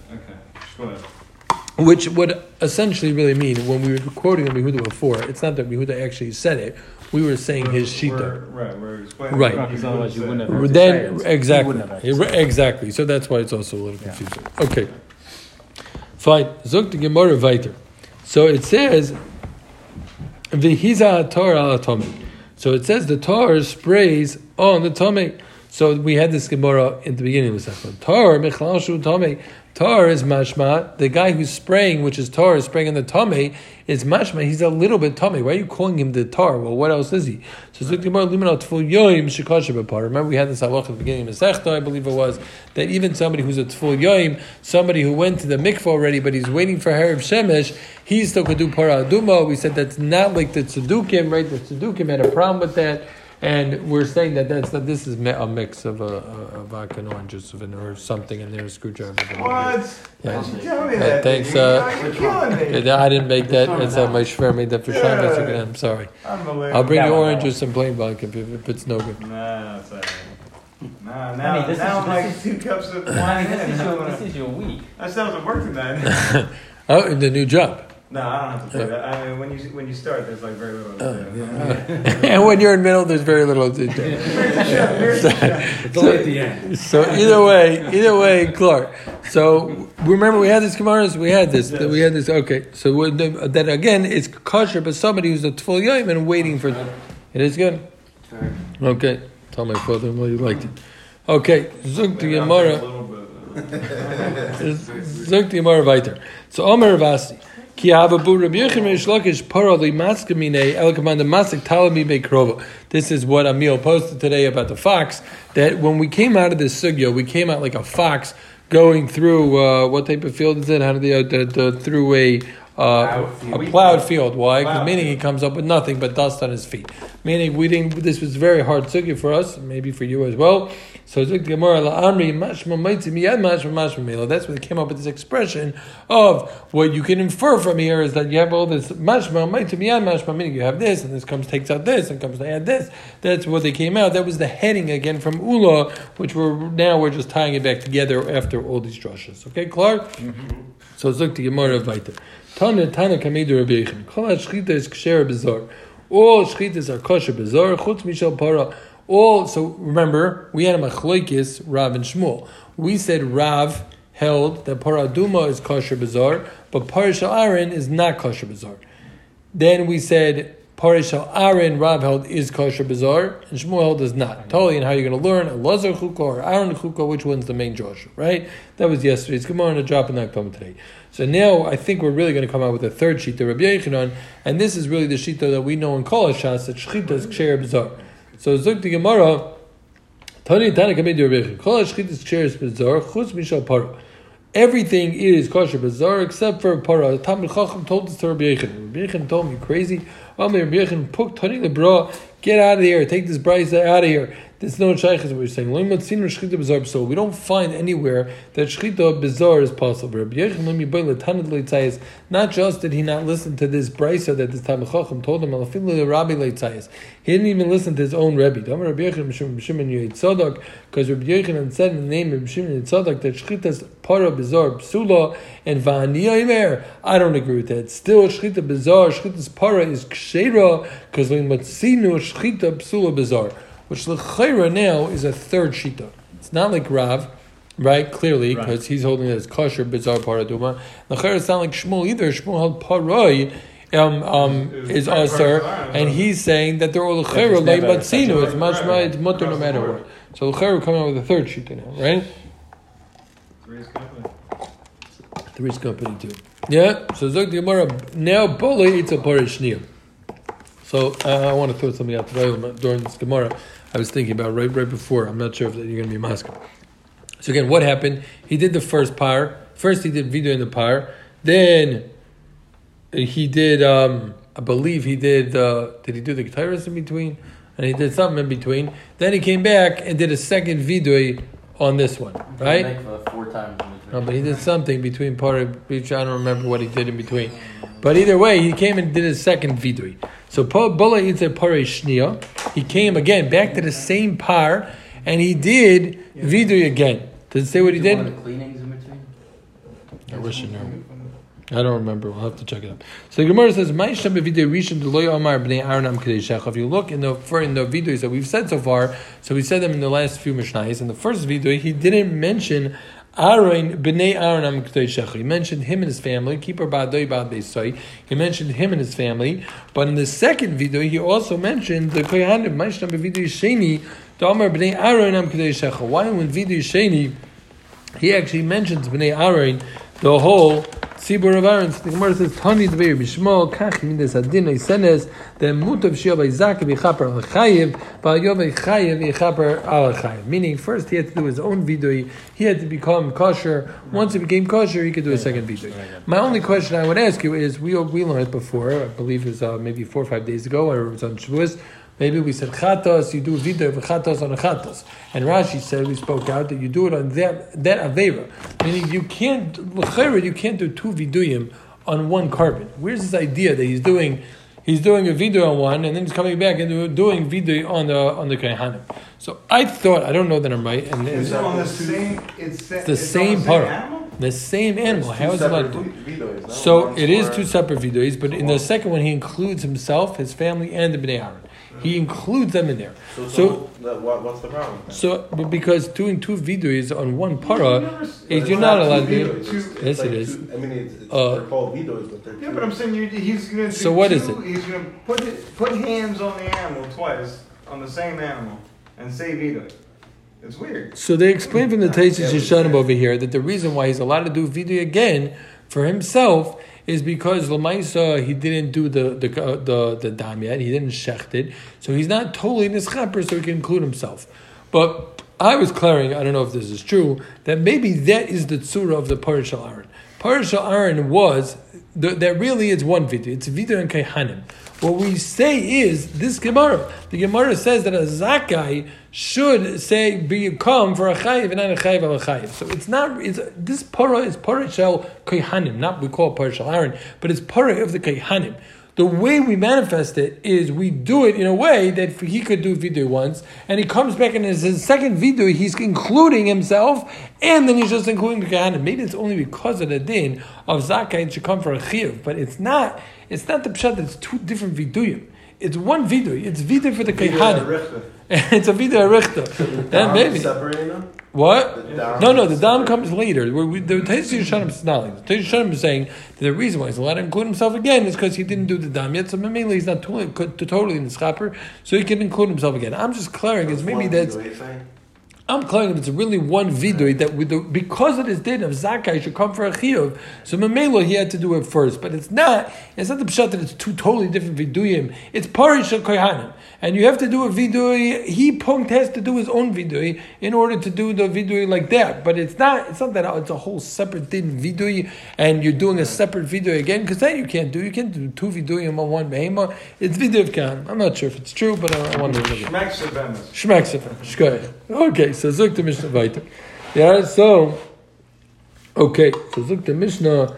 Speaker 3: Gotcha. Okay. Just go ahead.
Speaker 1: Which would essentially really mean when we were quoting Rabbi Yehuda before, it's not that Rabbi Yehuda actually said it. We were saying his
Speaker 3: We're-
Speaker 1: shita.
Speaker 3: Right, we're explaining.
Speaker 1: Right.
Speaker 3: what
Speaker 2: Because
Speaker 3: he
Speaker 2: otherwise you wouldn't have.
Speaker 1: Then exactly,
Speaker 2: wouldn't have had to say it.
Speaker 1: exactly. So that's why it's also a little confusing. Okay, fine. Zok the Gemara weiter. So it says, "V'hiza Torah al atomi." So it says the Torah sprays on the tummy. So we had this Gemara in the beginning of the section. Torah michlal shu tummy. Tar is mashma. The guy who's spraying, which is tar, is spraying on the tummy, is mashma. He's a little bit tummy. Why are you calling him the tar? Well, what else is he? So. Remember, we had this halacha at the beginning of the Sechta, I believe it was, that even somebody who's a tful yoim, somebody who went to the mikvah already, but he's waiting for Harav Shemesh, he still could do para aduma. We said that's not like the tzedukim, right? The tzedukim had a problem with that. And we're saying that that's that this is a mix of a, a, a vodka and orange juice or something in there, a screwdriver.
Speaker 3: What?
Speaker 1: Yeah.
Speaker 3: Why'd you tell me
Speaker 1: Yeah,
Speaker 3: that?
Speaker 1: thanks, uh,
Speaker 3: You're killing me.
Speaker 1: I didn't make that. It's uh, my shver made that for
Speaker 3: Yeah.
Speaker 1: Shabbos. I'm sorry.
Speaker 3: Unbelievable.
Speaker 1: I'll bring
Speaker 2: That
Speaker 1: you orange juice and plain vodka if, if it's no good.
Speaker 3: Nah, it's alright. Nah,
Speaker 2: I
Speaker 3: now,
Speaker 2: mean, this
Speaker 3: now
Speaker 2: is-
Speaker 3: I'm like
Speaker 2: this
Speaker 3: two cups of wine
Speaker 2: I mean, this is your this is your week.
Speaker 3: That still doesn't work tonight.
Speaker 1: Oh, in the new job.
Speaker 3: No, I don't have to play that. I mean, when you when you start, there's like very little.
Speaker 1: Oh,
Speaker 3: to do.
Speaker 1: and when you're in middle, there's very little to do.
Speaker 4: It's only at the end.
Speaker 1: So either way, either way, Clark. So remember, we had this Gemaras. We had this. We had this. Okay. So that again, it's kosher, but somebody who's a full yom and waiting for. It. It is good. Okay. Tell my father-in-law you liked it. Okay.
Speaker 3: Maybe I'll
Speaker 1: Gemara. Zuk the Gemara weiter. So Omer Ravasi. Ki havabu Rabbi Yechim Reish Lakish parali maskamine el kamanda masik talami bekrova. This is what Emil posted today about the fox. That when we came out of this sugya, we came out like a fox going through uh, what type of field is it? How did they uh, the, the, through a uh, a plowed field? Why? 'Cause
Speaker 3: Plowed
Speaker 1: meaning he comes up with nothing but dust on his feet. Meaning we didn't. This was very hard sugya for us, maybe for you as well. So it's Zuk the Gemara la'amri mashma maitzi miyad mashma mashma mela. That's where they came up with this expression of what you can infer from here is that you have all this mashma maitzi miyad mashma meaning you have this and this comes takes out this and comes to add this. That's what they came out. That was the heading again from Ula, which we're now we're just tying it back together after all these drushes. Okay, Clark. Mm-hmm. So Zuk the Gemara weiter. Tana Tana Kamidu Rabbi Yechim. Kol hashchita is ksher bizar. All shchitas are kosher bizar. Chutz mishal para. All so remember we had a machloikis Rav and Shmuel. We said Rav held that paraduma is kosher bizar, but parashal Aaron is not kosher bizar. Then we said parashal Aaron Rav held is kosher bizar, and Shmuel held is not. Totally, and how you're going to learn a Lazar chukah or Aaron chukah, which one's the main Joshua, right? That was yesterday's Gemara and a drop in that comment today. So now I think we're really going to come out with a third sheet, the Rabbi Yechanan, and this is really the sheet that we know in Kol Hashas that Shechita is ksher bizar. So Zuk the Gemara, Tani Kamid Rabbi Yechanan, Kol Shechita is ksher bizar, chutz mishal para. Everything is kosher bizarre except for para. Talmud Chacham told this to Rabbi Yechon. Rabbi told me crazy. Amir Rabbi Yechon puk tani lebra. Get out of here. Take this brisa out of here. This no shaykh is what we're saying. Shchita psul. We don't find anywhere that shchita b'zar is possible. Not just did he not listen to this brisa that this time Chacham told him. He didn't even listen to his own Rebbe. Because Rabbi Yechon said in the name of B'shimon yoyit tzadok that shchita's para b'zar psula and. I don't agree with that. Still, shchita b'zar, shchita's para is kshera, because shchita psula b'zar which l'chayra now is a third shita. It's not like Rav, right? Clearly, because
Speaker 2: Right.
Speaker 1: he's holding it as kosher bizarre paraduma. L'chayra is not like Shmuel either. Shmuel held paroi. Um, um, is usher, and he's saying that they're all lay
Speaker 2: never
Speaker 1: batzinu. It's much
Speaker 3: Right.
Speaker 1: it's mutter no matter what. So l'chayra coming out with a third shita now, right?
Speaker 3: Three's company.
Speaker 1: Three's company too. Yeah. So Zog Gemara now Bola it's a parishnia. So uh, I want to throw something out today during this Gemara. I was thinking about right right before. I'm not sure if you're going to be Moscow. So again, what happened? He did the first par. First, he did video in the par. Then he did. Um, I believe he did. Uh, did he do the guitarist in between? And he did something in between. Then he came back and did a second video on this one, right?
Speaker 5: Four times.
Speaker 1: No, but he did something between part of each. I don't remember what he did in between. But either way, he came and did his second vidui. So Bola Itze Pare Shnia. He came again back to the same par, and he did vidui again. Does it say what he did?
Speaker 5: of the cleanings in between.
Speaker 1: I wish I knew. I don't remember. We'll have to check it out. So the Gemara says, "My shem b'videi rishon deloy amar b'nei Aaron am shech." If you look in the for in the videos that we've said so far, so we said them in the last few mishnayos. In the first video, he didn't mention Aaron b'nei Aaron am. He mentioned him and his family. Keeper ba'adoi ba'ad beisai. He mentioned him and his family. But in the second video, he also mentioned the kohanim. My shem b'videi sheni damar b'nei Aaron am. Why when video sheni? he actually mentions Bnei Aaron, the whole Tzibur of Aaron. The Gemara says, Tani Dveir Bishmo, Kach Midas Adin Eisenes, the Mutav Shio Vayzak V'chaper Al Chayiv, V'ayov Chayiv V'chaper Al Chayiv. Meaning, first he had to do his own vidui, he had to become kosher. Once he became kosher, he could do a second vidui. My only question I would ask you is, we, we learned before, I believe it was uh, maybe four or five days ago, or it was on Shavuos, Maybe we said chatos, you do video of on a chatos. And Rashi said, we spoke out, that you do it on that, that avera. Meaning you can't, you can't do two viduyim on one korban. Where's this idea that he's doing, he's doing a video on one, and then he's coming back and doing video on the, on the kaihanim. So I thought, I don't know that I'm right, and
Speaker 3: It's
Speaker 1: it's
Speaker 3: on the same. It's,
Speaker 1: the same
Speaker 3: part.
Speaker 1: The same animal. How is it to? So it is two separate videos, but in the second one, he includes himself, his family, and the Bnei Aaron. He includes them in there.
Speaker 6: So,
Speaker 1: So-
Speaker 6: so, what's the problem? then?
Speaker 1: So, but because doing two videos on one para, is
Speaker 6: It's
Speaker 1: you're not allowed to do.
Speaker 6: It's
Speaker 1: Yes,
Speaker 6: like
Speaker 1: it is.
Speaker 6: two- I mean, it's, it's,
Speaker 1: Uh,
Speaker 6: they're called videos, but they're
Speaker 3: Yeah,
Speaker 6: two.
Speaker 3: but I'm saying you, he's gonna.
Speaker 1: So what
Speaker 3: two,
Speaker 1: is it?
Speaker 3: He's gonna put it, put hands on the animal twice on the same animal and say vito. It's weird.
Speaker 1: So they explain from the Taisus Yeshanim over here that the reason why he's allowed to do video again for himself is because Lamaisa he didn't do the the uh, the the dam yet. He didn't shecht it, so he's not totally nischaper, so he can include himself. But I was clearing. I don't know if this is true. That maybe that is the tzura of the Parashal Aaron. Parashal Aaron was the, that really is one video. It's video and kaihanim. What we say is this Gemara. The Gemara says that a zakai should say be become for a chayiv and not a chayiv a chayiv. So it's not. It's this para is para shel kaihanim. Not we call it para shel Aaron, but it's para of the kaihanim. The way we manifest it is we do it in a way that he could do video once, and he comes back and in his second video he's including himself, and then he's just including the kahanim. Maybe it's only because of the din of zakai it should come for a chiyuv, but it's not. It's not the pshat. It's two different viduyim. It's one video. It's video for the kahanim. It's a video arichta. Then maybe? What? No, no, the dam comes later. Where we, the Taisus Yeshanim is not that. Taisus Yeshanim is saying that the reason why he's allowed to include himself again is because he didn't do the dam yet. So mainly he's not totally, totally in the schapper, so he can include himself again. I'm just clearing is maybe that's
Speaker 6: video, you're saying?
Speaker 1: I'm claiming it's really one vidui that with the, because of this din of zakai should come for a chiyuv. So memelo he had to do it first, but it's not. It's not the pshat that it's two totally different viduyim. It's parish of kohanim, and you have to do a vidui. He punkt has to do his own vidui in order to do the vidui like that. But it's not. It's not that it's a whole separate din vidui, and you're doing a separate vidui again because that you can't do. You can't do two viduyim on one behema. It's vidui of. I'm not sure if it's true, but I, I wonder.
Speaker 3: Shmek Shebemis.
Speaker 1: Shmek sefer. Shkoyach. Okay, so zuk the Mishnah weiter. Yeah, so okay, so zuk the Mishnah.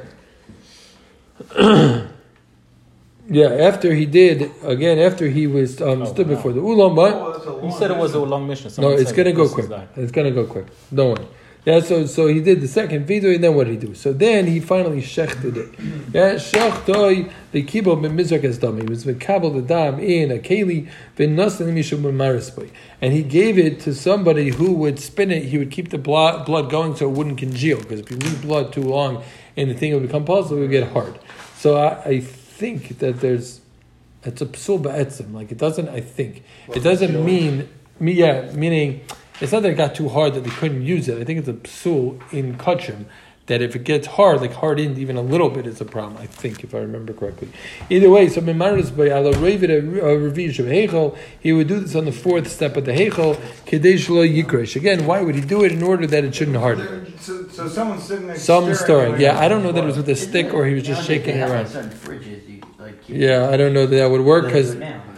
Speaker 1: yeah, after he did again, after he was um, stood before the ulam, but
Speaker 3: Oh, that's a
Speaker 2: You said it was a long mission.
Speaker 1: no, it's gonna go quick.
Speaker 2: like-
Speaker 1: It's gonna go quick. Don't worry. Yeah, so so he did the second video, and then what did he do? So then he finally shechted it. Yeah, shechtoi the kibo b'mizrak as dam. He was v'kabel the dam in a keli v'nasan mishum b'marisboy, and he gave it to somebody who would spin it. He would keep the blood blood going so it wouldn't congeal. Because if you leave blood too long, and the thing would become pulsed, it would get hard. So I, I think that there's it's a psul ba'etzim. Like it doesn't. I think it doesn't mean me. Yeah, meaning it's not that it got too hard that they couldn't use it. I think it's a psul in kachim that if it gets hard, like hard in even a little bit, is a problem. I think if I remember correctly. Either way, so mimaris by ala ravid a uh, uh, revish of hechel. He would do this on the fourth step of the hechel kadesh lo yikresh. Again, why would he do it in order that it shouldn't harden?
Speaker 3: So, so someone's sitting there.
Speaker 1: Some stirring.
Speaker 3: on
Speaker 1: Yeah, I don't know that it was with a stick or he was just shaking it around.
Speaker 5: Fridges, you like.
Speaker 1: Yeah, I don't know that that would work because.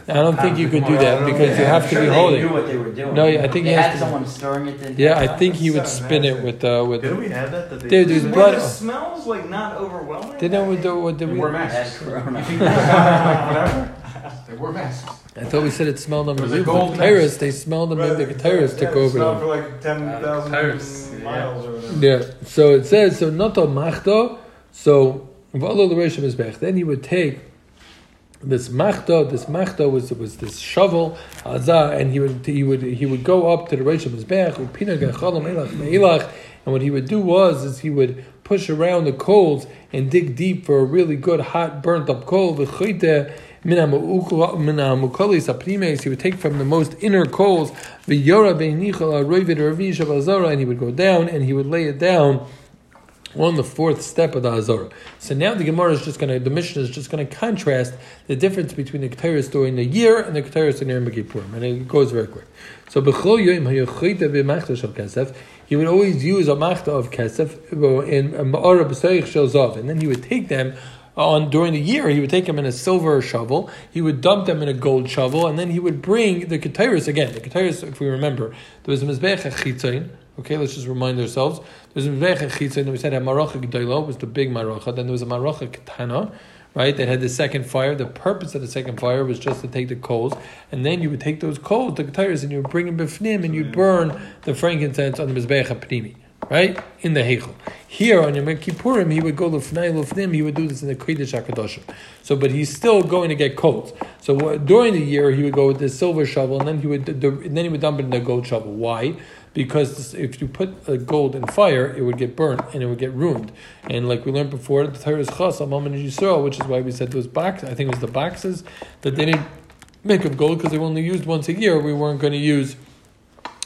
Speaker 5: Now.
Speaker 1: I don't think you could do that because you have to be
Speaker 5: They
Speaker 1: holding.
Speaker 5: knew what they were doing.
Speaker 1: No, I think
Speaker 5: they
Speaker 1: he has
Speaker 5: had
Speaker 1: to-
Speaker 5: someone stirring it. the
Speaker 1: Yeah, I think he would spin it with uh, with.
Speaker 6: Didn't we have that? that they,
Speaker 1: Dude, dude,
Speaker 3: Were
Speaker 1: blood-
Speaker 3: the smells like not overwhelming?
Speaker 1: Didn't we do what did we?
Speaker 4: Wear
Speaker 5: They
Speaker 4: masks.
Speaker 5: corona.
Speaker 4: Whatever. They wore masks.
Speaker 1: I thought we said it smelled them.
Speaker 4: It was
Speaker 1: The
Speaker 4: a gold
Speaker 1: terrorists, they smelled them.
Speaker 3: Right,
Speaker 1: The terrorists
Speaker 3: yeah,
Speaker 1: took
Speaker 3: it
Speaker 1: over
Speaker 3: smelled
Speaker 1: them.
Speaker 3: for like ten thousand
Speaker 4: Tyrus, yeah.
Speaker 3: miles or whatever.
Speaker 1: Yeah. So it says so. Noto machto. So v'alo l'reish mizbech. Then he would take this machto. This machto was was this shovel azah, and he would he would he would go up to the elach meilach. And what he would do was is he would push around the coals and dig deep for a really good hot burnt up coal. He would take from the most inner coals. And he would go down and he would lay it down on the fourth step of the Azara. So now the Gemara is just going to, the Mishnah is just going to contrast the difference between the Keteris during the year and the Keteris in Yom Kippurim, and it goes very quick. So he would always use a machta of kesef in ma'ara b'seich shel zav, and then he would take them on during the year, he would take them in a silver shovel, he would dump them in a gold shovel, and then he would bring the Keteris again. The Keteris, if we remember, there was a Mizbech Okay, let's just remind ourselves. There's a Mizbech HaChitzain, and we said a Marocha G'dayla was the big Marocha, then there was a Marocha Ketana, right, that had the second fire. The purpose of the second fire was just to take the coals, and then you would take those coals, the Keteris, and you would bring them b'fnim, and you'd burn the frankincense on the Mizbech HaPnimi right? In the Heichel. Here on Yom Kippurim, he would go lufnai lufnim. He would do this in the Kodesh Hakadoshim. So, but he's still going to get coals. So during the year, he would go with the silver shovel, and then he would the, and then he would dump it in the gold shovel. Why? Because if you put uh, gold in fire, it would get burnt and it would get ruined. And like we learned before, the Torah is chas al Mammon Yisrael, which is why we said those boxes. I think it was the boxes that they didn't make of gold because they were only used once a year. We weren't going to use.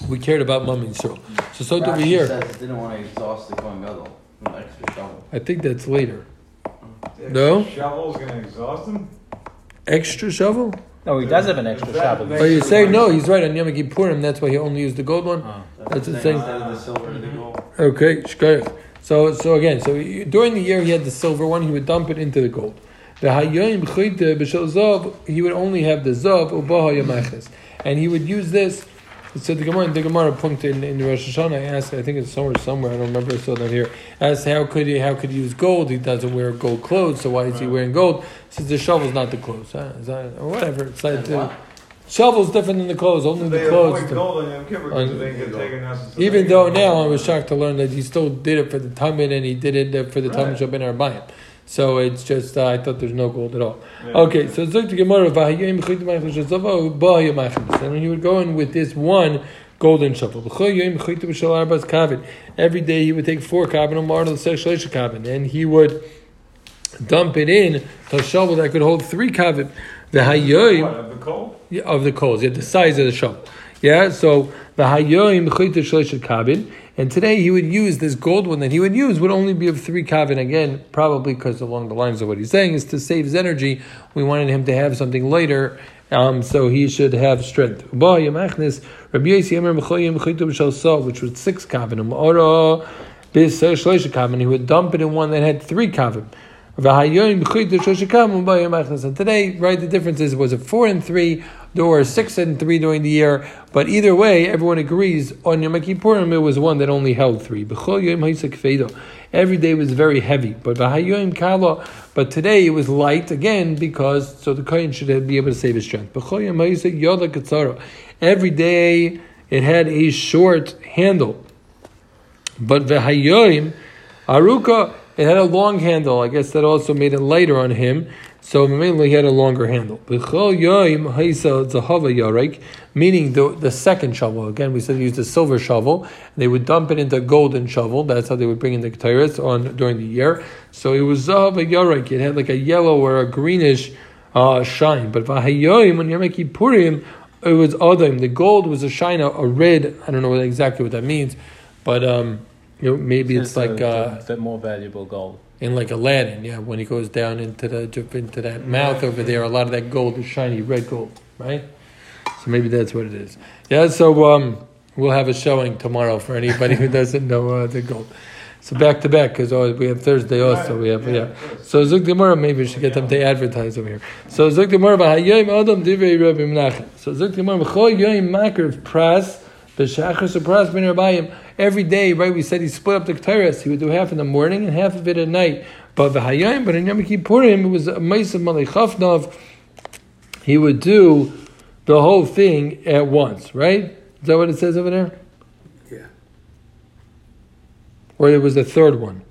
Speaker 1: We cared about Mammon Yisrael. So so do we
Speaker 5: Rashi
Speaker 1: here.
Speaker 5: says it didn't want to exhaust the Kohen Gadol with an extra shovel.
Speaker 1: I think that's later.
Speaker 3: The
Speaker 1: No?
Speaker 3: Shovel's gonna exhaust them.
Speaker 1: Extra shovel?
Speaker 2: No, he does have an extra
Speaker 3: That-
Speaker 2: shovel.
Speaker 3: that-
Speaker 1: Oh, you say no? He's right on Yom Kippurim. That's why he only used the gold one.
Speaker 2: Oh.
Speaker 1: That's the
Speaker 5: the
Speaker 1: thing.
Speaker 5: The silver to the gold.
Speaker 1: Okay, shkoyach. So so again, so during the year he had the silver one. He would dump it into the gold. The hayyim chayte b'shel zav. He would only have the zav ubaha yamaches, and he would use this. So the Gemara, the Gemara point in, in Rosh Hashanah asked, I think it's somewhere, somewhere, I don't remember, I saw that here. Asked how could he, how could he use gold? He doesn't wear gold clothes, so why is he wearing gold? Since the shovel's not the clothes, huh? Is that, or whatever. It's like
Speaker 5: And
Speaker 1: the,
Speaker 5: what?
Speaker 1: shovel's different than the clothes. Only
Speaker 3: They
Speaker 1: the clothes.
Speaker 3: avoid
Speaker 1: the-
Speaker 3: on Yom Kippur
Speaker 1: on-
Speaker 3: because they get taken out. so
Speaker 1: even though now I was shocked to learn that he still did it for the Talmud and he did it uh, for the Talmud
Speaker 3: Right.
Speaker 1: Shabbat Arbayim. So it's just uh, I thought there's no gold at all.
Speaker 3: Yeah.
Speaker 1: Okay, so Zuk the Gemara "V'hayyim chayim ma'achas shezava u'ba'ayim ma'achas." and he would go in with this one golden shovel. V'chayyim chayim b'shal arbas kavin. Every day he would take four kavin and marl the shalish kavin, and he would dump it in a shovel that could hold three kavin. The hayyim
Speaker 3: What, of the coal?
Speaker 1: yeah, of the coals, yeah, the size of the shovel. Yeah, so V'hayoim chayta shleishet kavin. And today he would use this gold one that he would use would only be of three kavin again, probably because along the lines of what he's saying is to save his energy. We wanted him to have something later, um, so he should have strength. Which was six kavin. Shleishet kavin. He would dump it in one that had three kavin. And today, right, the difference is was it four and three or six and three during the year. But either way, everyone agrees on Yom Kippurim it was one that only held three. Every day was very heavy, but. But today it was light again because so the kohen should be able to save his strength. Every day it had a short handle, but aruka it had a long handle. I guess that also made it lighter on him. So mainly he had a longer handle. Meaning the, the second shovel. Again, we said used a silver shovel. They would dump it into a golden shovel. That's how they would bring in the ketairis on during the year. So it was zahava yarek. It had like a yellow or a greenish uh, shine. But vahayoim when Yom Kippurim, it was adam. The gold was a shine, a, a red. I don't know exactly what that means, but um, you know, maybe it's,
Speaker 2: It's
Speaker 1: like.
Speaker 2: a,
Speaker 1: Uh,
Speaker 2: the, the more valuable gold.
Speaker 1: In like Aladdin, yeah, when he goes down into the into that mouth over there, a lot of that gold is shiny red gold, right? So maybe that's what it is. Yeah, so um, we'll have a showing tomorrow for anybody who doesn't know uh, the gold. So back to back because oh, we have Thursday also. We have yeah. So Zuk Gemara, maybe we should get them to advertise over here. So Zuk Gemara Adam. So Zuk Gemara b'Chol Yoyim Makar Pras b'Shachar Pras Ben Rabbayim. Every day, right? We said he split up the Ketores. He would do half in the morning and half of it at night. But v'Hayyim, but in Yom Kippurim, it was a Ma'asav Malei Chafnav. He would do the whole thing at once, right? Is that what it says over there?
Speaker 6: Yeah.
Speaker 1: Or it was the third one.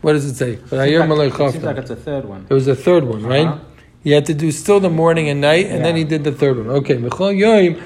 Speaker 1: What does it say?
Speaker 2: Seems
Speaker 1: V'Hayyim Malei
Speaker 2: like, it seems like it's a third one.
Speaker 1: It was the third one, right?
Speaker 2: Uh-huh.
Speaker 1: He had to do still the morning and night, and then he did the third one. Okay, Mechol Yoim,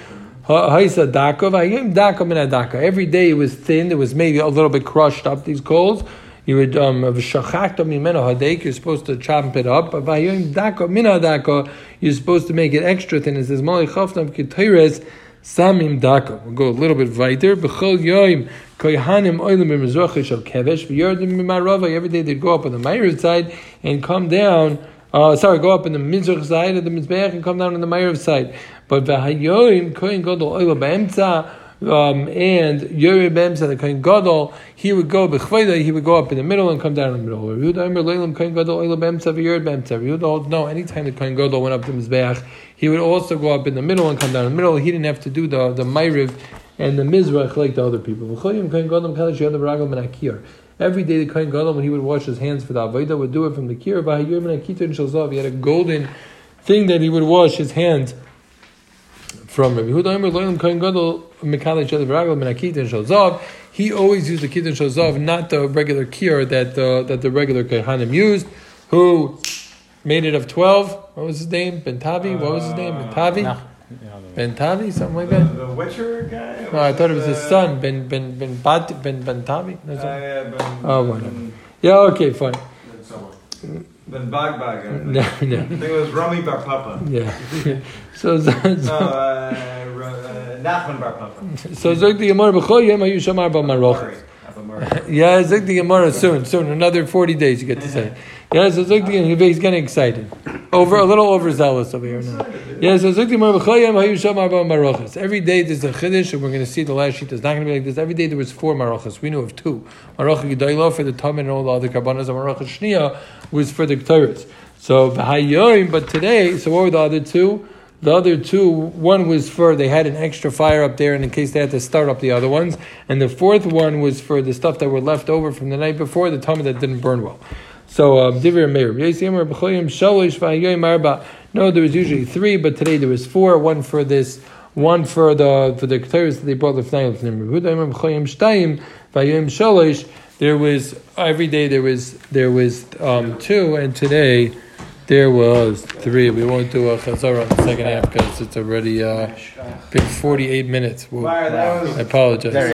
Speaker 1: Haisa Daka, Vayim Daka Min Daka. Every day it was thin, it was maybe a little bit crushed up, these coals. You would, um, Hadek, you're supposed to chop it up. But Daka, you're supposed to make it extra thin. It says, Mali Chafnam Ketires Samim Daka. We'll go a little bit weiter. B'chol Yoim, Koyhanim Oilim B'mizrachi Shal Kevesh, V'yardim B'marava. Every day they'd go up on the Ma'ariv side and come down uh, sorry, go up in the Mizrach side of the Mizbeach and come down on the Ma'ariv side. But v'hayoim kohen gadol oila b'emtza um, and Yori b'emtza the kohen gadol he would go b'chvayda he would go up in the middle and come down in the middle. Yehuda Omer leilim kohen gadol. Yehuda holds no. Anytime the kohen gadol went up to Mizbeach, he would also go up in the middle and come down in the middle. He didn't have to do the the Ma'ariv and the Mizrach like the other people. V'choyim kohen gadol kalash yad b'ragel menakir. Every day the Kohen Gadol, when he would wash his hands for the Avodah, would do it from the Kir. He had a golden thing that he would wash his hands from. Rabbi Yehuda Omer Loyim Kohen Gadol Mekalish Yad V'Ragel Menakit and Shalzav. He always used the Kit and Shalzav, not the regular Kir that the, that the regular Kohanim used, who made it of 12. What was his name? Bentavi? What was his name? Bentavi?
Speaker 2: Nah, yeah,
Speaker 1: Bentavi? Something like that?
Speaker 3: The Witcher guy?
Speaker 1: No, I thought it was his
Speaker 3: Uh,
Speaker 1: son, Ben Ben Ben Bat Ben Bentavi.
Speaker 3: Uh, yeah, ben,
Speaker 1: Oh, whatever.
Speaker 3: Ben,
Speaker 1: Yeah, okay, fine.
Speaker 3: Ben someone. Ben Bagbag. I
Speaker 1: No,
Speaker 3: think.
Speaker 1: no.
Speaker 3: I think it was Rami Bar Papa.
Speaker 1: Yeah. so, so, so,
Speaker 3: uh, Ra- uh, Nachman Bar Papa.
Speaker 1: so Zog the Gemara b'chol yom hayu shamar b'marochas.
Speaker 3: Murray. Papa Murray.
Speaker 1: Yeah, Zog the Gemara soon, soon, another 40 days you get to say. Yeah, so he's getting excited. Over, a little overzealous over here now. Yeah, so. Every day there's a chiddush, and we're going to see the last sheet is not going to be like this. Every day there was four marochas. We knew of two. Marocha Gedoylo for the Tamid and all the other karbanas, and Marocha Shnia was for the Ketores. So, but today, so what were the other two? The other two, one was for they had an extra fire up there, and in case they had to start up the other ones, and the fourth one was for the stuff that were left over from the night before, the tummy that didn't burn well. So, um, Divir Meir, Yisiyamar b'choyim shalosh v'hayoim arba. No, there was usually three, but today there was four. One for this, one for the for the ketores that they brought the Yehuda b'choyim shtayim v'hayoim shalosh. There was every day there was there was um, two, and today. There was three. We won't do a chazara on the second half because it's already uh, been 48 minutes. We'll-
Speaker 3: Fire, that was
Speaker 1: I apologize.